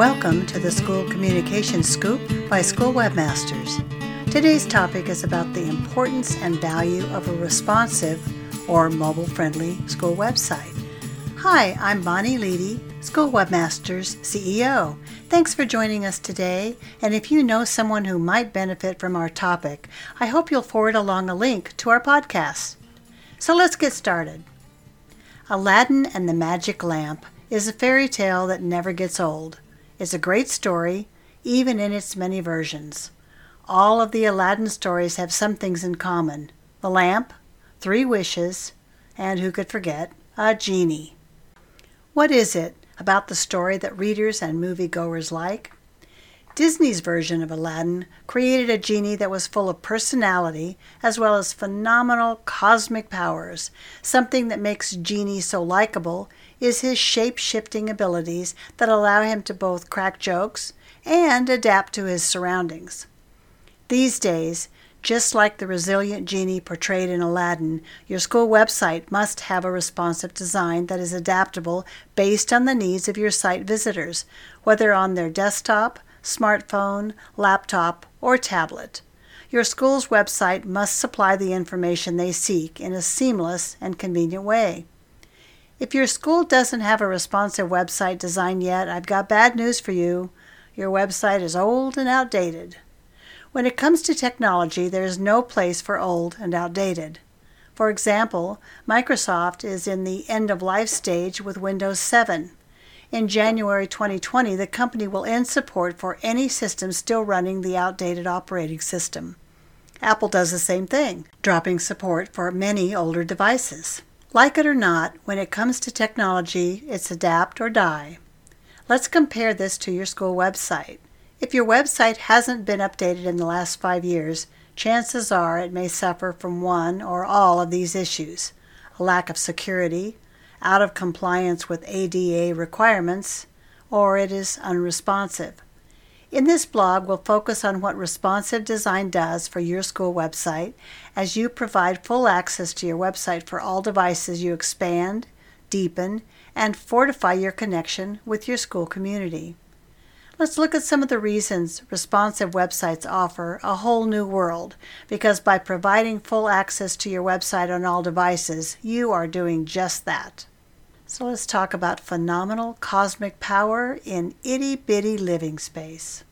Welcome to the School Communication Scoop by School Webmasters. Today's topic is about the importance and value of a responsive or mobile friendly school website. Hi, I'm Bonnie Leedy, School Webmasters CEO. Thanks for joining us today, and if you know someone who might benefit from our topic, I hope you'll forward along a link to our podcast. So let's get started. Aladdin and the Magic Lamp is a fairy tale that never gets old. It's a great story, even in its many versions. All of the Aladdin stories have some things in common the lamp, three wishes, and who could forget, a genie. What is it about the story that readers and moviegoers like? Disney's version of Aladdin created a genie that was full of personality as well as phenomenal cosmic powers. Something that makes Genie so likable is his shape shifting abilities that allow him to both crack jokes and adapt to his surroundings. These days, just like the resilient genie portrayed in Aladdin, your school website must have a responsive design that is adaptable based on the needs of your site visitors, whether on their desktop, smartphone, laptop, or tablet. Your school's website must supply the information they seek in a seamless and convenient way. If your school doesn't have a responsive website design yet, I've got bad news for you. Your website is old and outdated. When it comes to technology, there is no place for old and outdated. For example, Microsoft is in the end of life stage with Windows 7. In January 2020, the company will end support for any system still running the outdated operating system. Apple does the same thing, dropping support for many older devices. Like it or not, when it comes to technology, it's adapt or die. Let's compare this to your school website. If your website hasn't been updated in the last five years, chances are it may suffer from one or all of these issues a lack of security, out of compliance with ADA requirements, or it is unresponsive. In this blog, we'll focus on what responsive design does for your school website as you provide full access to your website for all devices you expand, deepen, and fortify your connection with your school community. Let's look at some of the reasons responsive websites offer a whole new world because by providing full access to your website on all devices, you are doing just that. So let's talk about phenomenal cosmic power in itty bitty living space.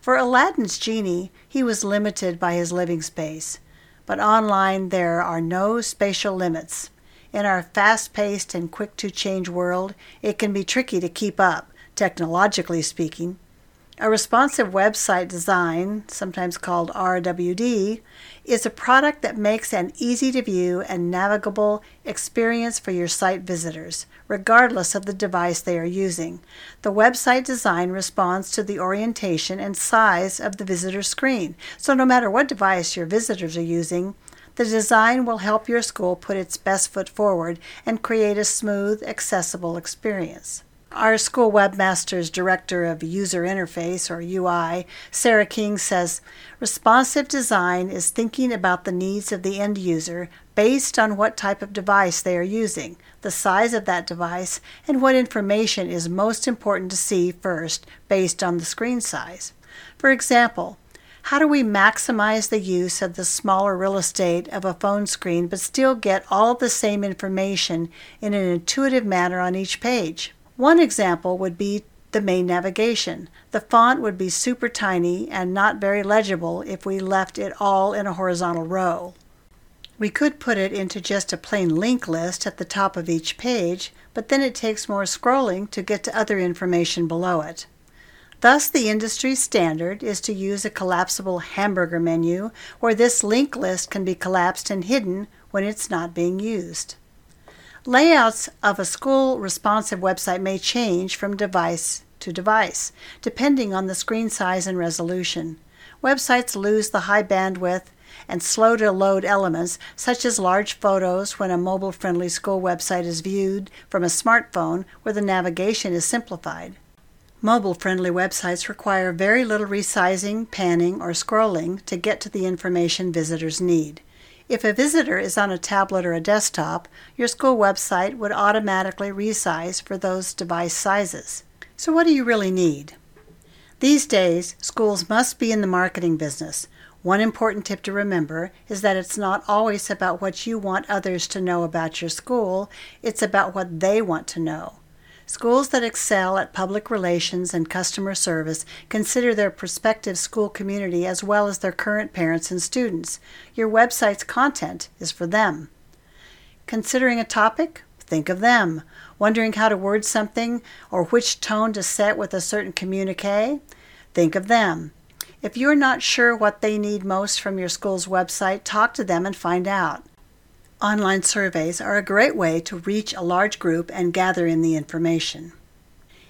For Aladdin's genie, he was limited by his living space, but online there are no spatial limits. In our fast paced and quick to change world, it can be tricky to keep up, technologically speaking. A responsive website design, sometimes called RWD, is a product that makes an easy to view and navigable experience for your site visitors, regardless of the device they are using. The website design responds to the orientation and size of the visitor screen, so no matter what device your visitors are using, the design will help your school put its best foot forward and create a smooth, accessible experience. Our school webmaster's director of user interface or UI, Sarah King says responsive design is thinking about the needs of the end user based on what type of device they are using, the size of that device, and what information is most important to see first based on the screen size. For example, how do we maximize the use of the smaller real estate of a phone screen but still get all the same information in an intuitive manner on each page? One example would be the main navigation. The font would be super tiny and not very legible if we left it all in a horizontal row. We could put it into just a plain link list at the top of each page, but then it takes more scrolling to get to other information below it. Thus, the industry standard is to use a collapsible hamburger menu where this link list can be collapsed and hidden when it's not being used. Layouts of a school responsive website may change from device to device, depending on the screen size and resolution. Websites lose the high bandwidth and slow to load elements, such as large photos when a mobile friendly school website is viewed from a smartphone where the navigation is simplified. Mobile friendly websites require very little resizing, panning, or scrolling to get to the information visitors need. If a visitor is on a tablet or a desktop, your school website would automatically resize for those device sizes. So, what do you really need? These days, schools must be in the marketing business. One important tip to remember is that it's not always about what you want others to know about your school, it's about what they want to know. Schools that excel at public relations and customer service consider their prospective school community as well as their current parents and students. Your website's content is for them. Considering a topic? Think of them. Wondering how to word something or which tone to set with a certain communique? Think of them. If you're not sure what they need most from your school's website, talk to them and find out. Online surveys are a great way to reach a large group and gather in the information.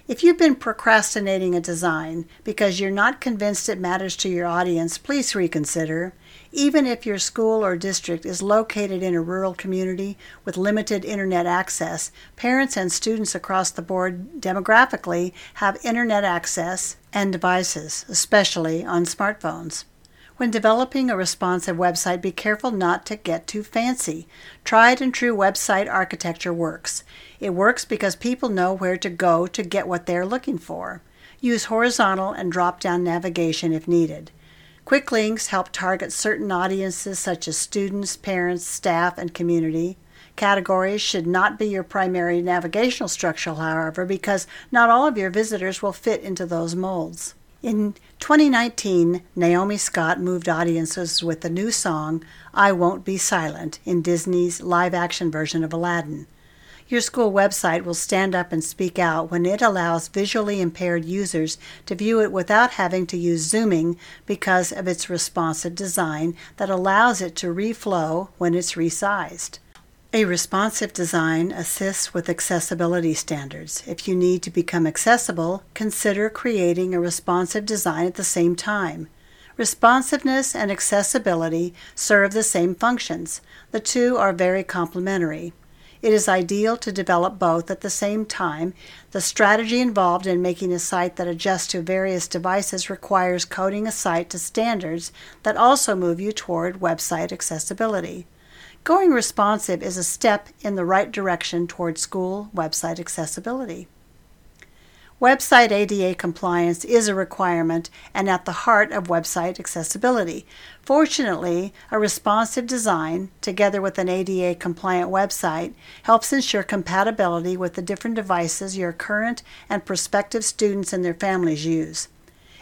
If you've been procrastinating a design because you're not convinced it matters to your audience, please reconsider. Even if your school or district is located in a rural community with limited internet access, parents and students across the board demographically have internet access and devices, especially on smartphones. When developing a responsive website, be careful not to get too fancy. Tried and true website architecture works. It works because people know where to go to get what they're looking for. Use horizontal and drop down navigation if needed. Quick links help target certain audiences such as students, parents, staff, and community. Categories should not be your primary navigational structure, however, because not all of your visitors will fit into those molds. In 2019, Naomi Scott moved audiences with the new song, I Won't Be Silent, in Disney's live action version of Aladdin. Your school website will stand up and speak out when it allows visually impaired users to view it without having to use zooming because of its responsive design that allows it to reflow when it's resized. A responsive design assists with accessibility standards. If you need to become accessible, consider creating a responsive design at the same time. Responsiveness and accessibility serve the same functions. The two are very complementary. It is ideal to develop both at the same time. The strategy involved in making a site that adjusts to various devices requires coding a site to standards that also move you toward website accessibility. Going responsive is a step in the right direction toward school website accessibility. Website ADA compliance is a requirement and at the heart of website accessibility. Fortunately, a responsive design, together with an ADA compliant website, helps ensure compatibility with the different devices your current and prospective students and their families use.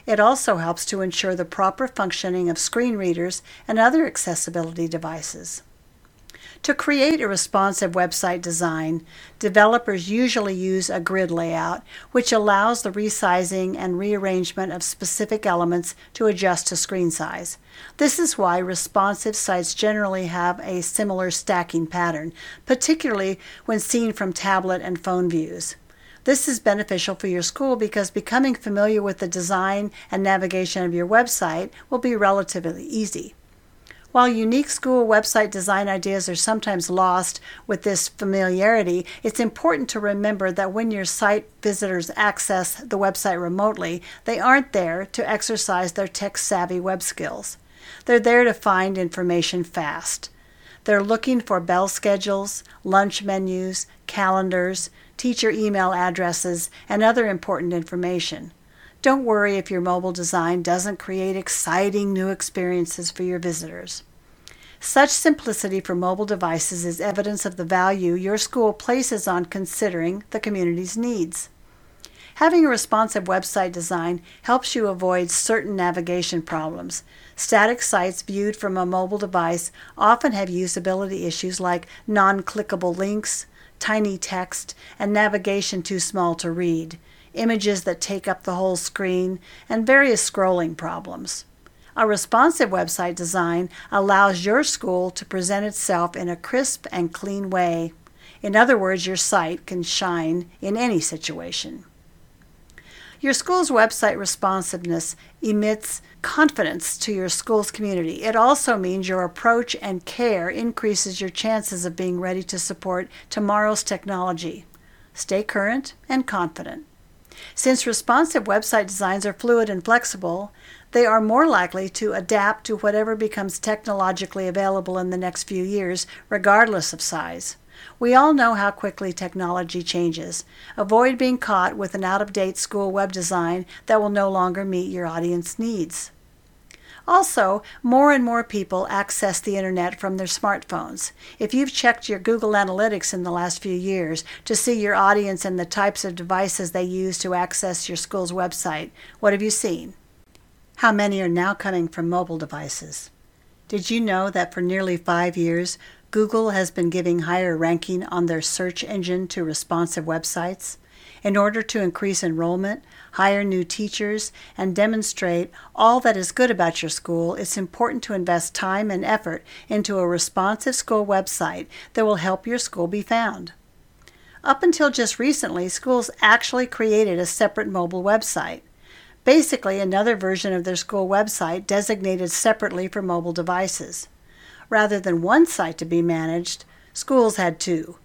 It also helps to ensure the proper functioning of screen readers and other accessibility devices. To create a responsive website design, developers usually use a grid layout, which allows the resizing and rearrangement of specific elements to adjust to screen size. This is why responsive sites generally have a similar stacking pattern, particularly when seen from tablet and phone views. This is beneficial for your school because becoming familiar with the design and navigation of your website will be relatively easy. While unique school website design ideas are sometimes lost with this familiarity, it's important to remember that when your site visitors access the website remotely, they aren't there to exercise their tech savvy web skills. They're there to find information fast. They're looking for bell schedules, lunch menus, calendars, teacher email addresses, and other important information. Don't worry if your mobile design doesn't create exciting new experiences for your visitors. Such simplicity for mobile devices is evidence of the value your school places on considering the community's needs. Having a responsive website design helps you avoid certain navigation problems. Static sites viewed from a mobile device often have usability issues like non clickable links, tiny text, and navigation too small to read images that take up the whole screen, and various scrolling problems. A responsive website design allows your school to present itself in a crisp and clean way. In other words, your site can shine in any situation. Your school's website responsiveness emits confidence to your school's community. It also means your approach and care increases your chances of being ready to support tomorrow's technology. Stay current and confident. Since responsive website designs are fluid and flexible, they are more likely to adapt to whatever becomes technologically available in the next few years, regardless of size. We all know how quickly technology changes. Avoid being caught with an out of date school web design that will no longer meet your audience needs. Also, more and more people access the internet from their smartphones. If you've checked your Google Analytics in the last few years to see your audience and the types of devices they use to access your school's website, what have you seen? How many are now coming from mobile devices? Did you know that for nearly five years, Google has been giving higher ranking on their search engine to responsive websites? In order to increase enrollment, hire new teachers, and demonstrate all that is good about your school, it's important to invest time and effort into a responsive school website that will help your school be found. Up until just recently, schools actually created a separate mobile website. Basically, another version of their school website designated separately for mobile devices. Rather than one site to be managed, schools had two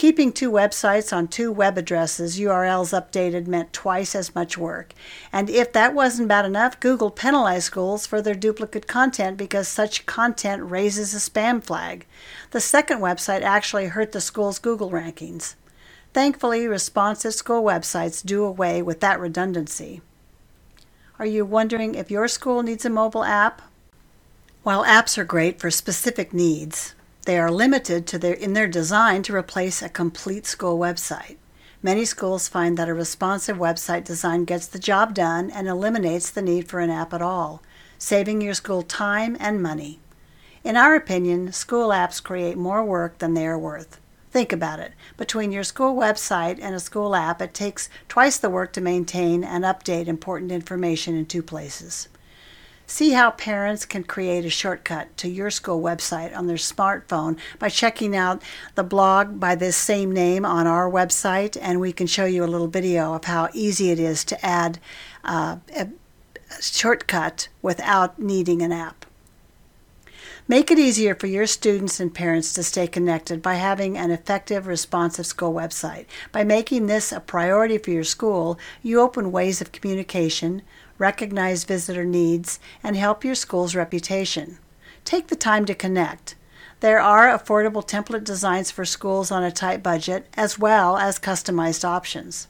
Keeping two websites on two web addresses, URLs updated, meant twice as much work. And if that wasn't bad enough, Google penalized schools for their duplicate content because such content raises a spam flag. The second website actually hurt the school's Google rankings. Thankfully, responsive school websites do away with that redundancy. Are you wondering if your school needs a mobile app? While apps are great for specific needs, they are limited to their, in their design to replace a complete school website. Many schools find that a responsive website design gets the job done and eliminates the need for an app at all, saving your school time and money. In our opinion, school apps create more work than they are worth. Think about it. Between your school website and a school app, it takes twice the work to maintain and update important information in two places. See how parents can create a shortcut to your school website on their smartphone by checking out the blog by this same name on our website, and we can show you a little video of how easy it is to add uh, a shortcut without needing an app. Make it easier for your students and parents to stay connected by having an effective, responsive school website. By making this a priority for your school, you open ways of communication, recognize visitor needs, and help your school's reputation. Take the time to connect. There are affordable template designs for schools on a tight budget, as well as customized options.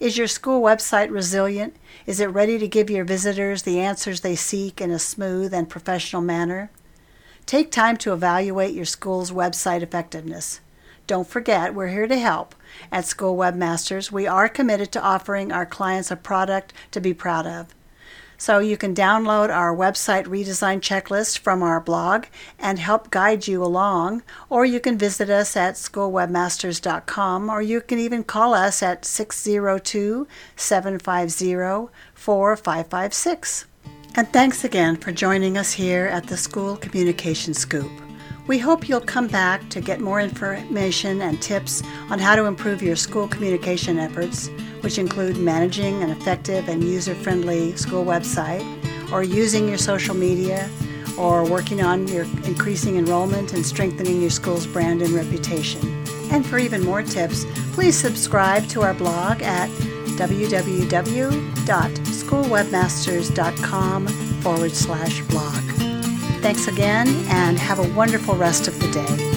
Is your school website resilient? Is it ready to give your visitors the answers they seek in a smooth and professional manner? Take time to evaluate your school's website effectiveness. Don't forget, we're here to help. At School Webmasters, we are committed to offering our clients a product to be proud of. So you can download our website redesign checklist from our blog and help guide you along, or you can visit us at schoolwebmasters.com, or you can even call us at 602 750 4556. And thanks again for joining us here at the School Communication Scoop. We hope you'll come back to get more information and tips on how to improve your school communication efforts, which include managing an effective and user friendly school website, or using your social media, or working on your increasing enrollment and strengthening your school's brand and reputation. And for even more tips, please subscribe to our blog at www.schoolwebmasters.com forward slash blog. Thanks again and have a wonderful rest of the day.